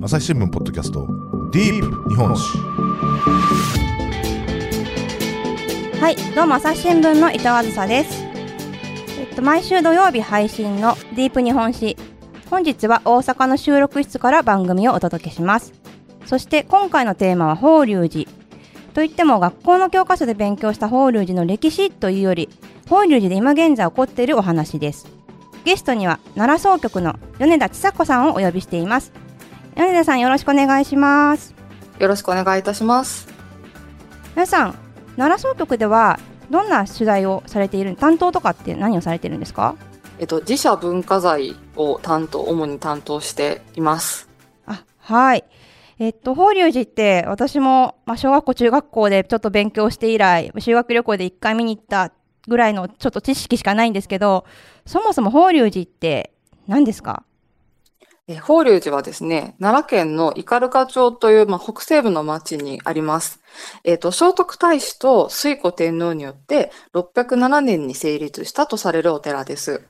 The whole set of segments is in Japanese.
朝日新聞ポッドキャストディープ日本史はい、どうも朝日新聞の伊藤あずさです。えっと毎週土曜日配信のディープ日本史。本日は大阪の収録室から番組をお届けします。そして今回のテーマは法隆寺。といっても学校の教科書で勉強した法隆寺の歴史というより、法隆寺で今現在起こっているお話です。ゲストには奈良総局の米田千佐子さんをお呼びしています。米田さんよろしくお願いします。よろしくお願いいたします。皆さん奈良総局ではどんな取材をされている担当とかって何をされてるんですか？えっと、自社文化財を担当、主に担当しています。あはいえっと法隆寺って私も、まあ、小学校中学校でちょっと勉強して以来修学旅行で1回見に行ったぐらいのちょっと知識しかないんですけどそもそも法隆寺って何ですか？え法隆寺はですね、奈良県の斑鳩町という、まあ、北西部の町にあります。えっと、聖徳太子と推古天皇によって607年に成立したとされるお寺です。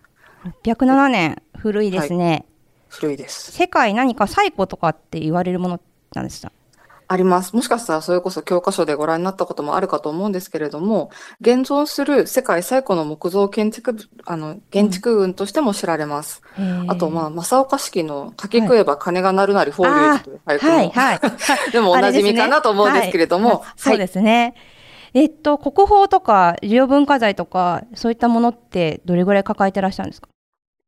607年古いですね、古いです。世界何か最古とかって言われるものなんですか？あります。もしかしたらそれこそ教科書でご覧になったこともあるかと思うんですけれども、現存する世界最古の木造建築部、あの、建築群としても知られます。あと、まあ、正岡式の柿食えば金が鳴るなり法隆寺という俳句も、はいはい。でもおなじみかなと思うんですけれども、はい。そうですね。えっと、国宝とか重要文化財とか、そういったものってどれぐらい抱えてらっしゃるんですか？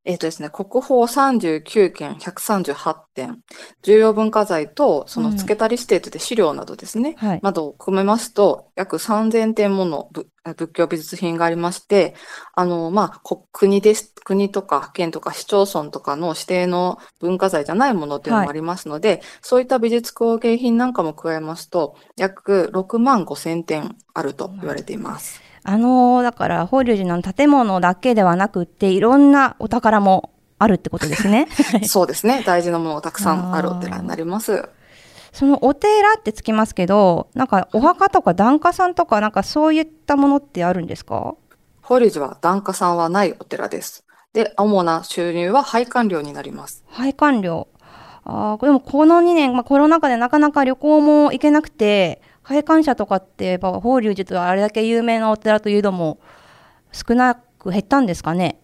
えっとですね、国宝39件138点、重要文化財とその付けたり指定とで資料などですね、はい。などを含めますと、約3000点ものぶ仏教美術品がありまして、あの、まあ、こ国です、国とか県とか市町村とかの指定の文化財じゃないものっていうのもありますので、そういった美術工芸品なんかも加えますと、約6万5千点あると言われています。あのーだから、法隆寺の建物だけではなくって、いろんなお宝もあるってことですね。そうですね。大事なものがたくさんあるお寺になります。そのお寺ってつきますけど、なんかお墓とか檀家さんとか、なんかそういったものってあるんですか？法隆寺は檀家さんはないお寺です。で、主な収入は拝観料になります。拝観料。あーでもこの2年、まあ、コロナ禍でなかなか旅行も行けなくて、拝観者とかって、やっぱ法隆寺とあれだけ有名なお寺というのも少なく減ったんですかね？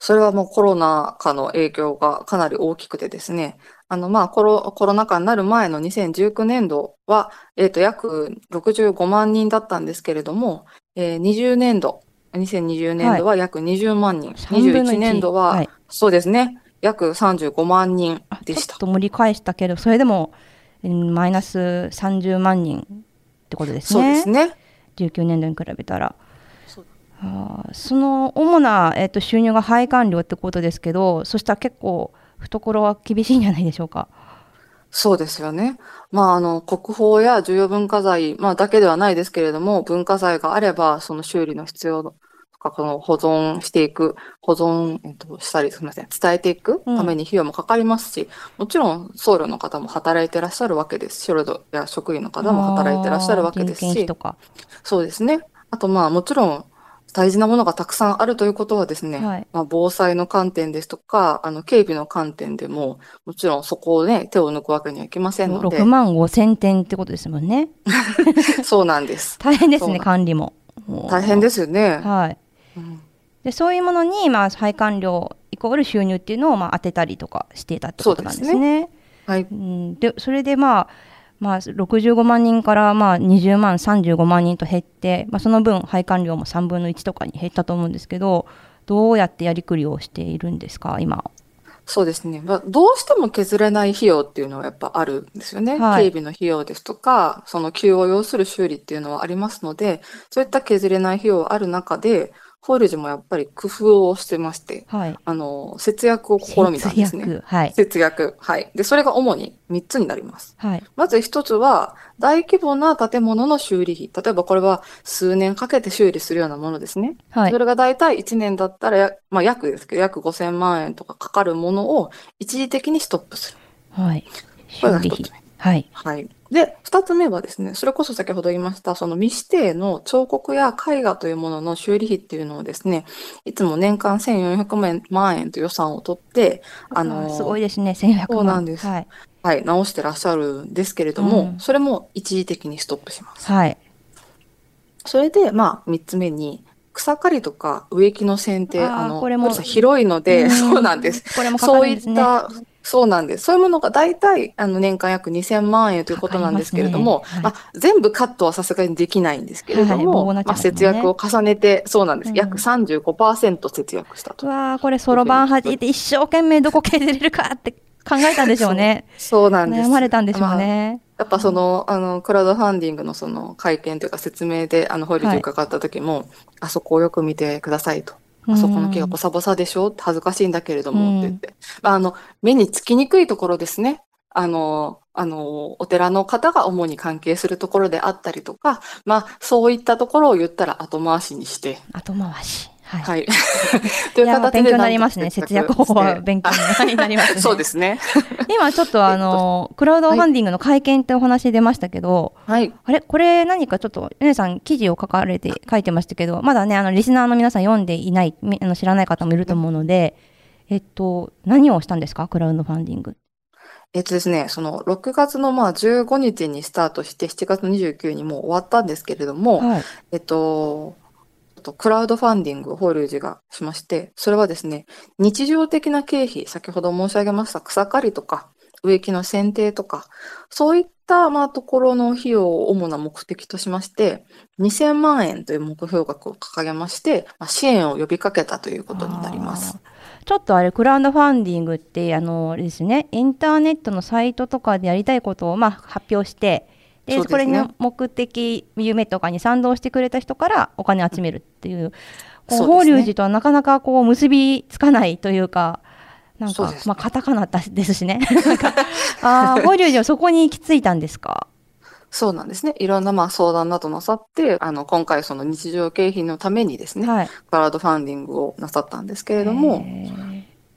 それはもうコロナ禍の影響がかなり大きくてですね、あの、まあ、コロ、コロナ禍になる前の2019年度は、えっと、約65万人だったんですけれども、えー20年度、2020年度は約20万人、3分の1 21年度は、はい。そうですね、約35万人あでした。ちょっ。と盛り返したけど、それでも、うんマイナス30万人ってことですそうでね。すね。19年度に比べたら。あーその主な、えっと収入が拝観料ってことですけど、そしたら結構懐は厳しいんじゃないでしょうか。そうですよね。まあ、あの、国宝や重要文化財、まあ、だけではないですけれども、文化財があれば、その修理の必要とか、この保存していく、保存、えっと、したり、すみません、伝えていくために費用もかかりますし、もちろん僧侶の方も働いてらっしゃるわけです。僧侶や職員の方も働いてらっしゃるわけですし。そうですね。あと、まあ、もちろん、大事なものがたくさんあるということはですね、はいまあ、防災の観点ですとか、あの、警備の観点でも、もちろんそこをね、手を抜くわけにはいきませんので6、万5千点ってことですもんね。そうなんです。大変ですね、管理も。大変ですよね。はい。うんで、そういうものに、まあ、配管料イコール収入っていうのを、まあ、当てたりとかしていたってことなんですそうね。はい。うん、で、それで、まあ、まあ、65万人から、まあ、20万、35万人と減って、まあ、その分、配管料も3分の1とかに減ったと思うんですけど、どうやってやりくりをしているんですか、今。そうですね。まあ、どうしても削れない費用っていうのはやっぱあるんですよね。はい警備の費用ですとか、その急を要する修理っていうのはありますので、そういった削れない費用がある中で、法隆寺もやっぱり工夫をしてまして、はい。あの、節約を試みたんですね。節約。はい。節約。はい。で、それが主に3つになります。はい。まず1つは、大規模な建物の修理費。例えばこれは数年かけて修理するようなものですね。はいそ。れが大体1年だったらや、まあ約ですけど、約5000万円とかかかるものを一時的にストップする。はい。こ修理費。はい。はい。で、二つ目はですね、それこそ先ほど言いました、その未指定の彫刻や絵画というものの修理費っていうのをですね、いつも年間1400万円と予算を取って、あのーすごいですね、1400万。そうなんですはい。はい、直してらっしゃるんですけれども、うんそれも一時的にストップします。はい。それで、まあ、三つ目に、草刈りとか植木の剪定、あの、これも広いので、うんそうなんです。これもかかそういっるんですね。た、そうなんです。そういうものが大体、あの、年間約2000万円ということなんですけれども、ますねあ全部カットはさすがにできないんですけれどはい棒も、まあ、になっちゃいますもんね節約を重ねて、そうなんです。うん約35%節約したと。うわーこれそろばん弾いて一生懸命どこ削れるかって考えたんでしょうね。そうなんです。悩まれたんでしょうまあね。やっぱその、あの、クラウドファンディングのその会見というか説明で、あの、法律に伺った時も、あそこをよく見てくださいと。あそこの木がボサボサでしょ？恥ずかしいんだけれども、って言って。まあ、あの、目につきにくいところですね。あの、あの、お寺の方が主に関係するところであったりとか、まあ、そういったところを言ったら後回しにして、後回し。はい。はい。といや勉強になりますね。節約法は勉強になりますね。そうですね。今ちょっとあの、クラウドファンディングの会見ってお話出ましたけど、はい。あれ？これ何かちょっと、ゆねさん記事を書かれて、書いてましたけど、まだね、あの、リスナーの皆さん読んでいない、みあの知らない方もいると思うので、えっと、何をしたんですか？クラウドファンディング。えっとですね、その6月のまあ15日にスタートして7月の29日にもう終わったんですけれども、はい。えっと、とクラウドファンディングを法隆寺がしまして、それはですね、日常的な経費、先ほど申し上げました草刈りとか、植木の剪定とか、そういったまあところの費用を主な目的としまして、2000万円という目標額を掲げまして、まあ、支援を呼びかけたということになります。ちょっとあれ、クラウドファンディングって、あの、ですね、インターネットのサイトとかでやりたいことを、まあ、発表して、で、ねこれの目的、夢とかに賛同してくれた人からお金集めるっていう、こうそう法隆寺とはなかなかこう結びつかないというか、なんか、ねまあ、カタカナだですしね。ああ、法隆寺はそこに行き着いたんですか？そうなんですね。いろんなまあ相談などなさって、あの、今回その日常経費のためにですね、はい。クラウドファンディングをなさったんですけれども、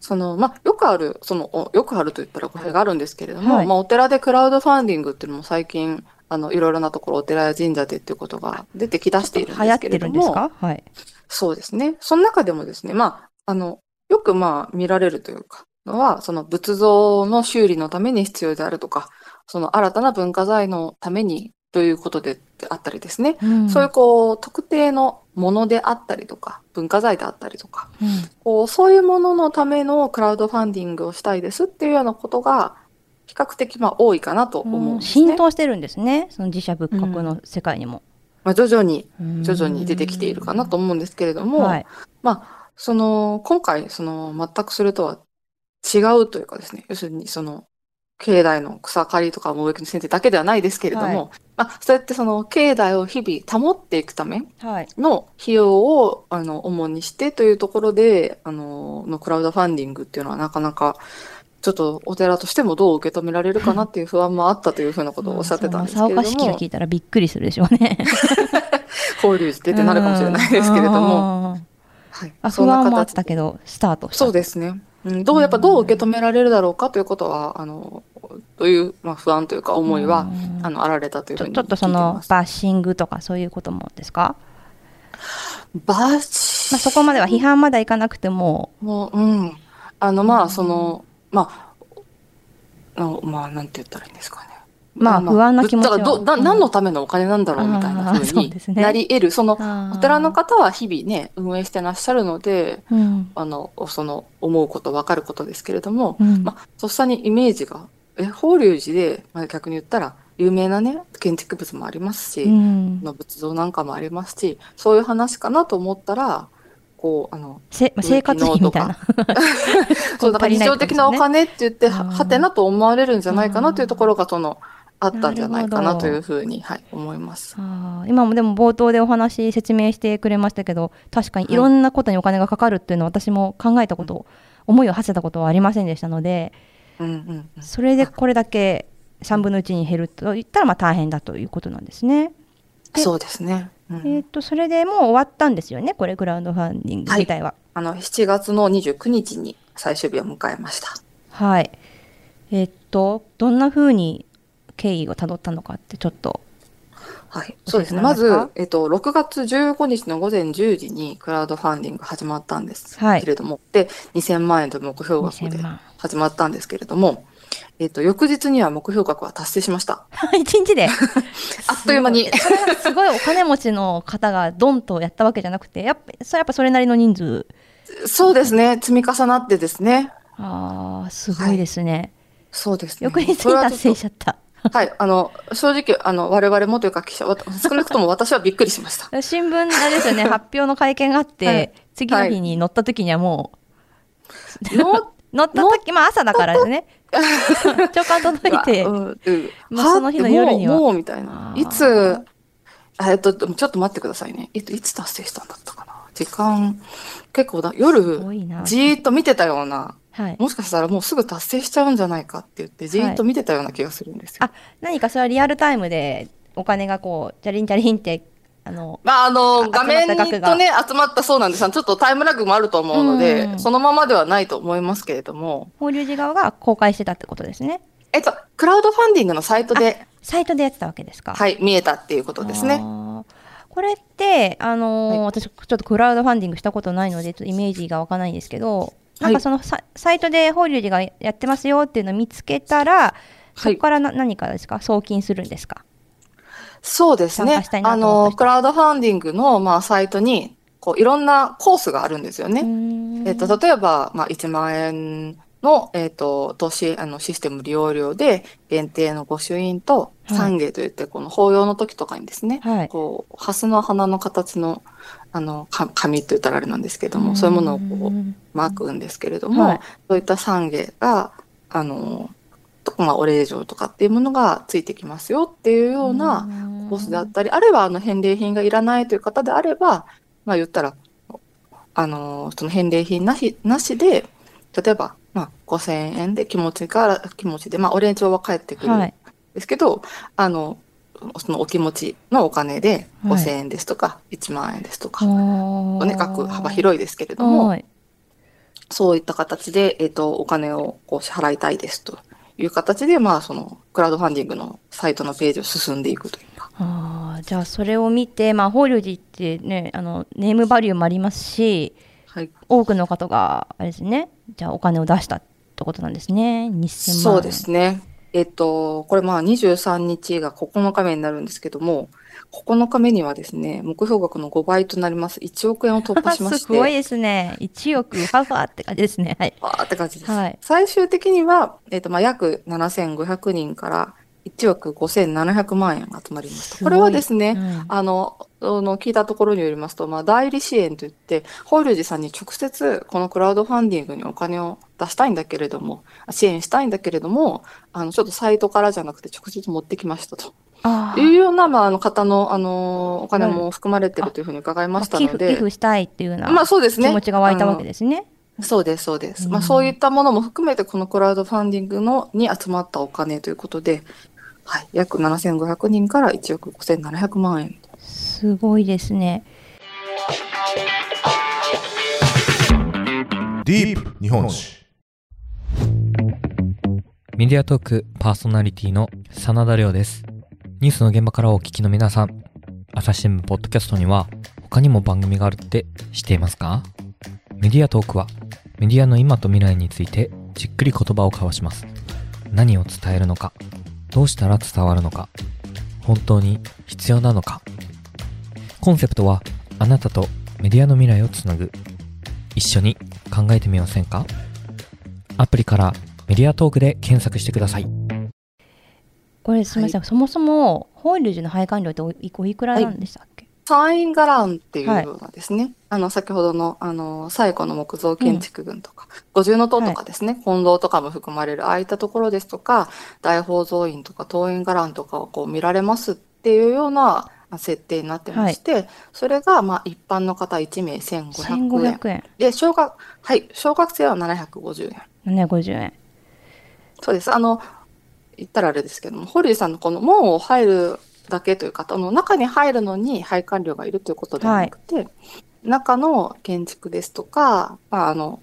その、まあ、よくある、その、およくあると言ったら語弊があるんですけれども、はいまあ、お寺でクラウドファンディングっていうのも最近、あの、いろいろなところ、お寺や神社でっていうことが出てきだしているんです流行ってけれども、るんですか？はい。そうですね。その中でもですね、まあ、あの、よくまあ、見られるというか、のは、その仏像の修理のために必要であるとか、その新たな文化財のためにということであったりですね、うん。そういうこう、特定のものであったりとか、文化財であったりとか、うん。こう、そういうもののためのクラウドファンディングをしたいですっていうようなことが、比較的まあ多いかなと思うんですね。浸透してるんですね。その自社仏閣の世界にも。まあ、徐々に、徐徐々に出てきているかなと思うんですけれども、はい。まあ、その、今回、その、全くそれとは違うというかですね、要するに、その、境内の草刈りとか貿易の先生だけではないですけれども、はいまあ、そうやってその、境内を日々保っていくためはい。の費用を、あの、主にしてというところで、あの、のクラウドファンディングっていうのはなかなか、ちょっとお寺としてもどう受け止められるかなっていう不安もあったというふうなことをおっしゃってたんですけれども、正岡式が聞いたらびっくりするでしょうね。交流してってなるかもしれないですけれども、も。はい。あ、そんな形たけど、スタート。そうですね。うん、どう、やっぱどう受け止められるだろうかということは、あの、という、まあ、不安というか思いは、うんあの、あられたというふうにちょっとそ。のバッシングとかそういうこともですか、バッシまあ、そこまでは批判まではいかなくても、もう、うん。あの、まあ、その、まあ、あまあ、なんて言ったらいいんですかね。まあ不安な気持ちはだからど、何のためのお金なんだろうみたいなあー風にそうですねなり得る。その、お寺の方は日々ね、運営してらっしゃるので、うん。あの、その、思うこと、わかることですけれども、うん。まあ、とっさにイメージが、え、法隆寺で、まあ、逆に言ったら、有名なね、建築物もありますし、うん。の仏像なんかもありますし、そういう話かなと思ったら、こう、あの、せ生活費みたいな。そう、だから日常的なお金って言って、はてなと思われるんじゃないかなというところが、その、あったんじゃないかなというふうに、はい、思います。今もでも冒頭でお話説明してくれましたけど確かにいろんなことにお金がかかるっていうのは私も考えたこと、思いを馳せたことはありませんでしたのでうんうんうん。それでこれだけ3分の1に減ると言ったらまあ大変だということなんですね。でそうですね。うんえー、とそれでもう終わったんですよねこれクラウドファンディング自体は。あの、7月の29日に最終日を迎えました。はい、えっ、とどんな風に経緯をたどったのかってちょっとはい、そうですね。まず、えっと、6月15日の午前10時にクラウドファンディング始まったんですはいけれども、で、2000万円という目標額で2000万。始まったんですけれども、えっと、翌日には目標額は達成しました。一日で。あっという間に。それはすごいお金持ちの方がドンとやったわけじゃなくて、やっぱそれやっぱそれなりの人数。そうですね。積み重なってですね。ああ、すごいですね。そうですね。翌日に達成しちゃった。はい。あの、正直、あの、我々もというか記者、わ少なくとも私はびっくりしました。新聞、あれですよね、発表の会見があって、はい次の日に乗った時にはもう、の乗った時、まあ朝だからですね。長官届いて、うんうんまあその日の夜にはもう、もうみたいないつ、あえっと、ちょっと待ってくださいね。いつ、いつ達成したんだったかな？時間、結構だ、す夜。じーっと見てたような、はい。もしかしたらもうすぐ達成しちゃうんじゃないかって言って、じーっと見てたような気がするんですよ。あ、何かそれはリアルタイムでお金がこう、チャリンチャリンって、あの、まあ、あの、あ画面とね、集まったそうなんです。ちょっとタイムラグもあると思うので、うんそのままではないと思いますけれども、法隆寺側が公開してたってことですね。えっと、クラウドファンディングのサイトで、サイトでやってたわけですか。はい、見えたっていうことですね。これって、あのーはい。私ちょっとクラウドファンディングしたことないので、ちょっとイメージがわかんないんですけど、い。なんかそのササイトで法隆寺がやってますよっていうのを見つけたら、そはい。こからな何かですか？送金するんですか？そうですね。あの、クラウドファンディングの、まあ、サイトに、こう、いろんなコースがあるんですよね。えっと、例えば、まあ、1万円の、えっと、投資、あの、システム利用料で、限定の御朱印と、はい。三芸といって、この法要の時とかにですね、はい。こう、ハスの花の形の、あの、か紙って言ったらあれなんですけども、そういうものをこう、ん巻くんですけれども、はい。そういった三芸が、あの、とまあ、お礼状とかっていうものがついてきますよっていうようなコースであったり、あるいはあの返礼品がいらないという方であれば、まあ言ったら、あの、その返礼品なし、なしで、例えば、まあ5000円で気持ちから、気持ちで、まあお礼状は返ってくるんはい。ですけど、あの、そのお気持ちのお金ではい5000円ですとか、1万円ですとか、ととにかく幅広いですけれども、はい。そういった形で、えっ、と、お金をこう支払いたいですという形で、まあ、その、クラウドファンディングのサイトのページを進んでいくというか。ああ、じゃあそれを見て、まあ、法隆寺ってね、あの、ネームバリューもありますし、はい。多くの方が、あれですね、じゃあお金を出したってことなんですね。2000万円。そうですね。えっ、と、これまあ23日が9日目になるんですけども、9日目にはですね、目標額の5倍となります1億円を突破しまして、すごいですね。1億、ハファって感じですね。はい。わーって感じです。はい最終的には、えっ、と、まあ、約7500人から1億5700万円が集まりました。これはですね、うんあの、あの聞いたところによりますと、まあ、代理支援といって、法隆寺さんに直接このクラウドファンディングにお金を出したいんだけれども、支援したいんだけれども、あの、ちょっとサイトからじゃなくて直接持ってきましたとあいうような、まあ、あの方の、あの、お金も含まれてるというふうに伺いました寄付、ので、寄付したいっていうようなまあそうですね。気持ちが湧いたわけですね。そうです、そうです。まあ、うんそういったものも含めて、このクラウドファンディングのに集まったお金ということで、はい、約7500人から1億5700万円。すごいですね。ディープ日本史メディアトークパーソナリティの真田亮です。ニュースの現場からお聞きの皆さん、朝日新聞ポッドキャストには他にも番組があるって知っていますか？メディアトークはメディアの今と未来についてじっくり言葉を交わします。何を伝えるのか、どうしたら伝わるのか、本当に必要なのか。コンセプトはあなたとメディアの未来をつなぐ。一緒に考えてみませんか？アプリからメディアトークで検索してください。これすみません、そもそも法隆寺の配管料っておいおいくらなんでしたっけ、サインガランっていうようなですね、あの、先ほどの、あの、最古の木造建築群とか、五重塔とかですね、金堂とかも含まれる、ああいったところですとか、大宝蔵院とか東院伽藍とかをこう見られますっていうようなまあ設定になってまして、それが、まあ、一般の方1名1500円。1500円。で、小学、はい、小学生は750円。750円。そうです。あの、言ったらあれですけども、ホリーさんのこの門を入るだけという方の中に入るのに配管料がいるということではなくて、中の建築ですとか、まあ、あの、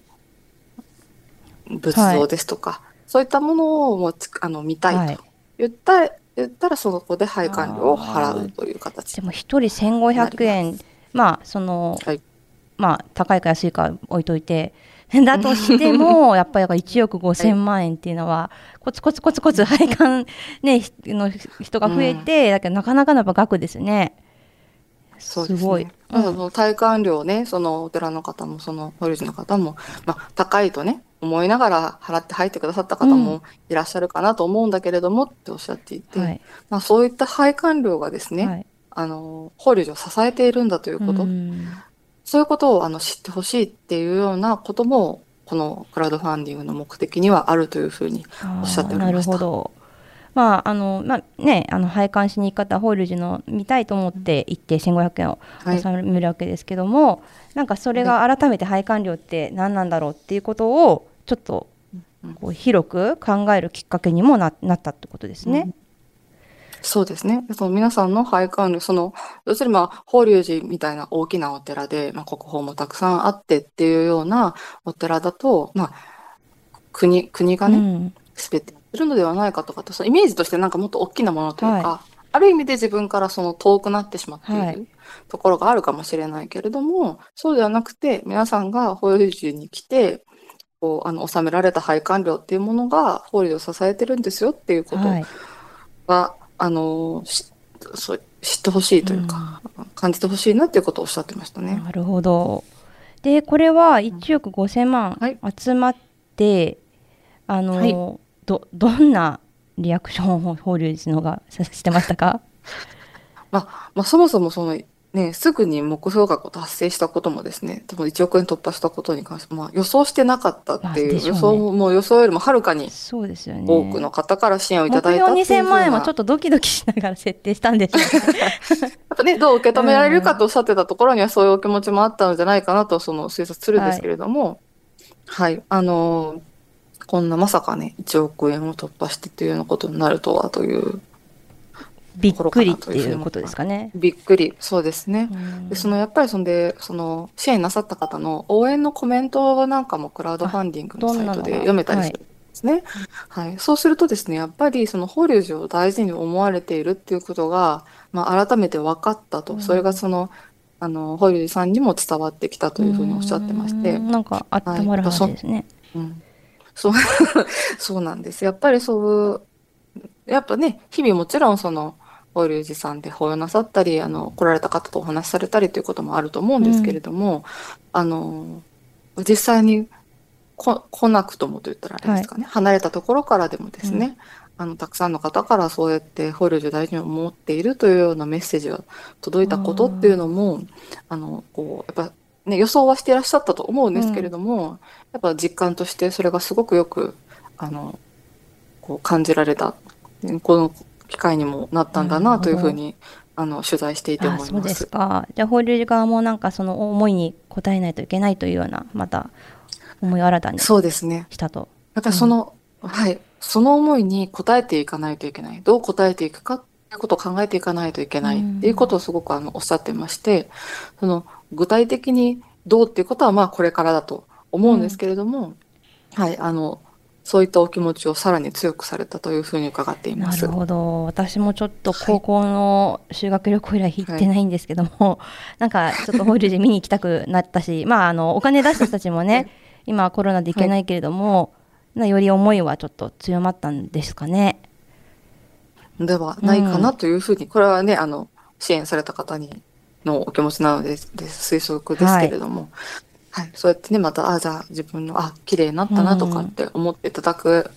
仏像ですとか、そういったものをもあの見たいと言った、言ったらそこで配管料を払うという形。でも一人1500円まあその、はい。まあ高いか安いか置いといて だとしても やっぱり1億5000万円っていうのは、コツコツコツコツ配管、ね、ひの人が増えて、だけどなかなかの額ですね。そうですすごいね。まあその体感料ね、そのお寺の方も、その法律の方も、まあ、高いとね、思いながら払って入ってくださった方もいらっしゃるかなと思うんだけれどもっておっしゃっていて、はい。まあ、そういった配管料がですね、はい。あの、法律を支えているんだということ、うんそういうことをあの知ってほしいっていうようなことも、このクラウドファンディングの目的にはあるというふうにおっしゃっておりましたなるほど。まああのまあね、あの配管しに行く方は法隆寺の見たいと思って行って1500円をはい。納めるわけですけども、なんかそれが改めて配管料って何なんだろうっていうことをちょっとうんこう広く考えるきっかけにもななったってことですね。そうですね。その皆さんの配管料、その、要するにまあ、法隆寺みたいな大きなお寺で、まあ、国宝もたくさんあってっていうようなお寺だと、まあ、国、国がね、うん。すべてやってるのではないかとかと、そのイメージとしてなんかもっと大きなものというか、ある意味で自分からその遠くなってしまっていはい。るところがあるかもしれないけれども、そうではなくて、皆さんが法隆寺に来て、こう、あの、納められた配管料っていうものが法隆寺を支えてるんですよっていうことはい。は、あの、しそう知ってほしいというか、感じてほしいなっていうことをおっしゃってましたね。なるほど。でこれは1億5000万はい集まって、あの、はいどどんなリアクションを法隆寺のがさしてましたか？まあ、そもそもその、ね、すぐに目標額を達成したこともですね、多分1億円突破したことに関して、まあ、予想してなかったっていう、まあでしょうね予想ももう予想よりもはるかにそうですよね。多くの方から支援をい目ただいたって標2000いうふうな万円はちょっとドキドキしながら設定したんですよね。やっぱね、どう受け止められるかとおっしゃってたところにはそういうお気持ちもあったのじゃないかなとその推察するんですけれども、はい、あのーこんなまさかね、1億円を突破してというようなことになるとはという、びっくりっていうことですかね。びっくり、そうですね。うんで、そのやっぱりそんで、その支援なさった方の応援のコメントなんかもクラウドファンディングのサイトで読めたりするんですね。はい。そうするとですね、やっぱりその法隆寺を大事に思われているっていうことが、まあ改めて分かったと。うんそれがその、あの、法隆寺さんにも伝わってきたというふうにおっしゃってまして。うんなんか温まる話ですね。うん。そう、そうなんです。やっぱりそう、やっぱね、日々もちろんその、法隆寺さんで法要なさったり、あの、来られた方とお話しされたりということもあると思うんですけれども、あの、実際にこ来なくともと言ったらあれですかね、離れたところからでもですね、あの、たくさんの方からそうやって法隆寺を大事に思っているというようなメッセージが届いたことっていうのも、あの、こう、やっぱね、予想はしていらっしゃったと思うんですけれども、やっぱ実感としてそれがすごくよく、あの、こう感じられた、この機会にもなったんだなというふうに、あの、取材していてあそうです思います。か。じゃあ法隆寺側もなんかその思いに応えないといけないというようなまた思いを新たにしそうですね。たと。だからその、はい、その思いに応えていかないといけない。どう応えていくかっていうことを考えていかないといけないっていうことをすごくあのおっしゃってまして、その具体的にどうっていうことはまあこれからだと思うんですけれども、はい、あの、そういったお気持ちをさらに強くされたというふうに伺っています。なるほど。私もちょっと高校の修学旅行以来行ってないんですけども、なんかちょっと法隆寺見に行きたくなったしまああのお金出した人たちもね今はコロナで行けないけれども、なより思いはちょっと強まったんですかね。ではないかなというふうに、これはね、あの、支援された方にのお気持ちなので、で推測ですけれども、はい、そうやってね、また、あ、じゃあ自分の、あ、綺麗になったなとかって思っていただけ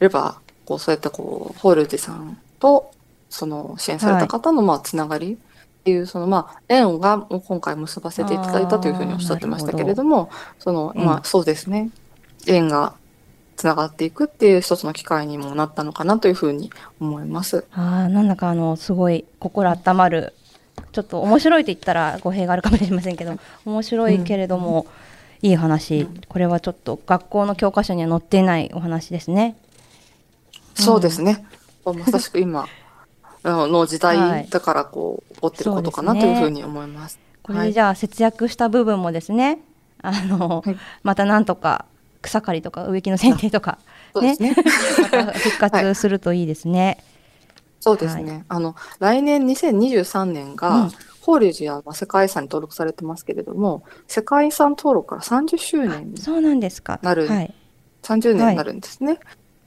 れば、こう、そうやってこう、ホールディさんと、その支援された方の、まあ、つながりっていう、その、まあ、縁が今回結ばせていただいたというふうにおっしゃってましたけれども、その、まあ、そうですね、縁がつながっていくっていう一つの機会にもなったのかなというふうに思います。あーなんだかあのすごい心温まるちょっと面白いと言ったら語弊があるかもしれませんけど面白いけれども、いい話これはちょっと学校の教科書には載っていないお話ですね。そうですね。まさしく今 あのの時はい代だからこう起こってることかなというふうに思います。これでじゃあ節約した部分もですねあの、はいまたなんとか草刈りとか植木の剪定とかね。また復活するといいですね。そうですね。あの、来年2023年うんが、法隆寺はまあ世界遺産に登録されてますけれども、世界遺産登録から30周年に、そうなんですか。なるはい。30年になるんですね。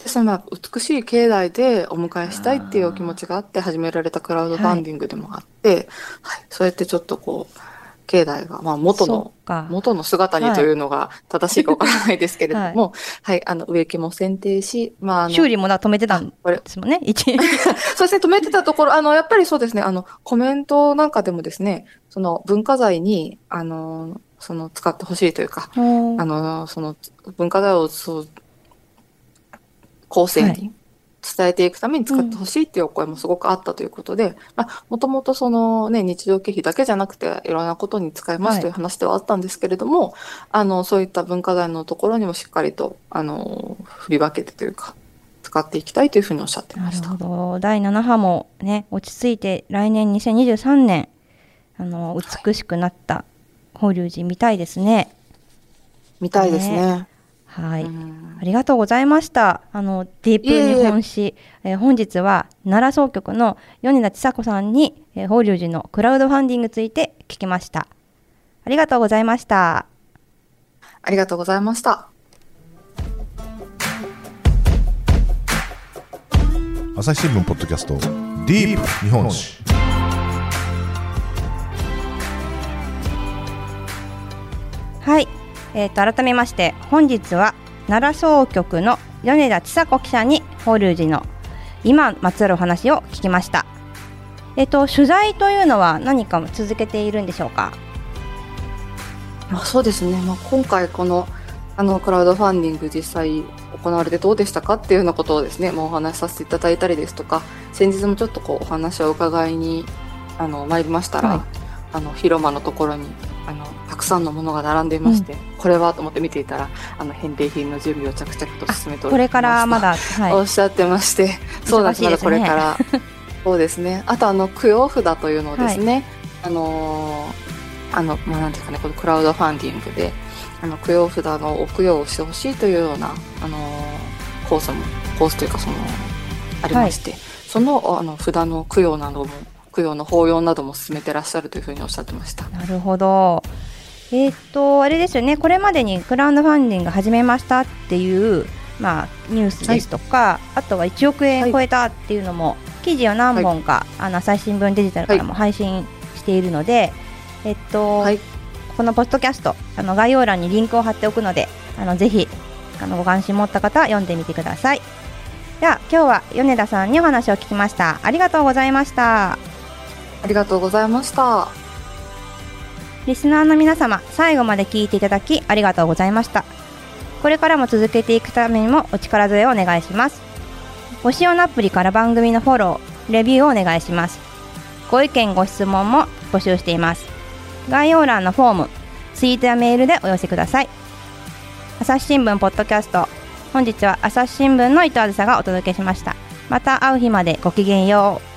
で、そのまあ美しい境内でお迎えしたいっていうお気持ちがあって始められたクラウドファンディングでもあって、はい、そうやってちょっとこう、境内が、まあ元の。元の姿にというのが正しいかわからないですけれども、はい、あの、植木も剪定し、まあ、あの、修理もだ止めてたんですもんね。一 そうですね、止めてたところ、あの、やっぱりそうですね、あの、コメントなんかでもですね、その文化財に、あの、その使ってほしいというか、あの、その文化財をそう、後世に伝えていくために使ってほしいっていうお声もすごくあったということで、まあ、もともとそのね、日常経費だけじゃなくて、いろんなことに使いますという話ではあったんですけれども、あの、そういった文化財のところにもしっかりと、あの、振り分けてというか、使っていきたいというふうにおっしゃってました。ほど。第7波もね、落ち着いて来年2023年、あの、美しくなった法隆寺見たいですね。みたいですね。はい。うんありがとうございました。あの、ディープ日本史、えー本日は奈良総局の米田千佐子さんに、えー法隆寺のクラウドファンディングについて聞きました。ありがとうございました。ありがとうございました。朝日新聞ポッドキャストディープ日本史えっ、と、改めまして、本日は奈良総局の米田千佐子記者に法隆寺の今まつわるお話を聞きました。えっ、と、取材というのは何か続けているんでしょうか？まあ、そうですね、まあ、今回このあのクラウドファンディング実際行われてどうでしたかっていうようなことをですね、まあ、お話しさせていただいたりですとか先日もちょっとこうお話を伺いにあの参りましたら、はい。あの広間のところにくさんのものが並んでいまして、これはと思って見ていたらあの返礼品の準備を着々と進めておりますこれからまだ、おはい。っしゃってまして、そうなんです、まだこれから。そうですね。あと、あの、供養札というのをですね、あのーあの、まあ、なんていうかね、このクラウドファンディングで、あの、供養札のお供養をしてほしいというような、あのーコースも、コースというか、その、ありまして、その、あの、札の供養なども、供養の法要なども進めてらっしゃるというふうにおっしゃってました。なるほど。えっ、と、あれですよね、これまでにクラウドファンディング始めましたっていう、まあ、ニュースですとか、あとは1億円超えたっていうのも、記事を何本か、あの朝日新聞デジタルからも配信しているので、えっと、はいこのポッドキャスト、あの概要欄にリンクを貼っておくので、あのぜひあのご関心持った方は読んでみてください。では、今日は米田さんにお話を聞きました。ありがとうございました。ありがとうございました。リスナーの皆様、最後まで聞いていただきありがとうございました。これからも続けていくためにもお力添えをお願いします。ご使用のアプリから番組のフォロー、レビューをお願いします。ご意見、ご質問も募集しています。概要欄のフォーム、ツイートやメールでお寄せください。朝日新聞ポッドキャスト、本日は朝日新聞の伊藤あずさがお届けしました。また会う日までごきげんよう。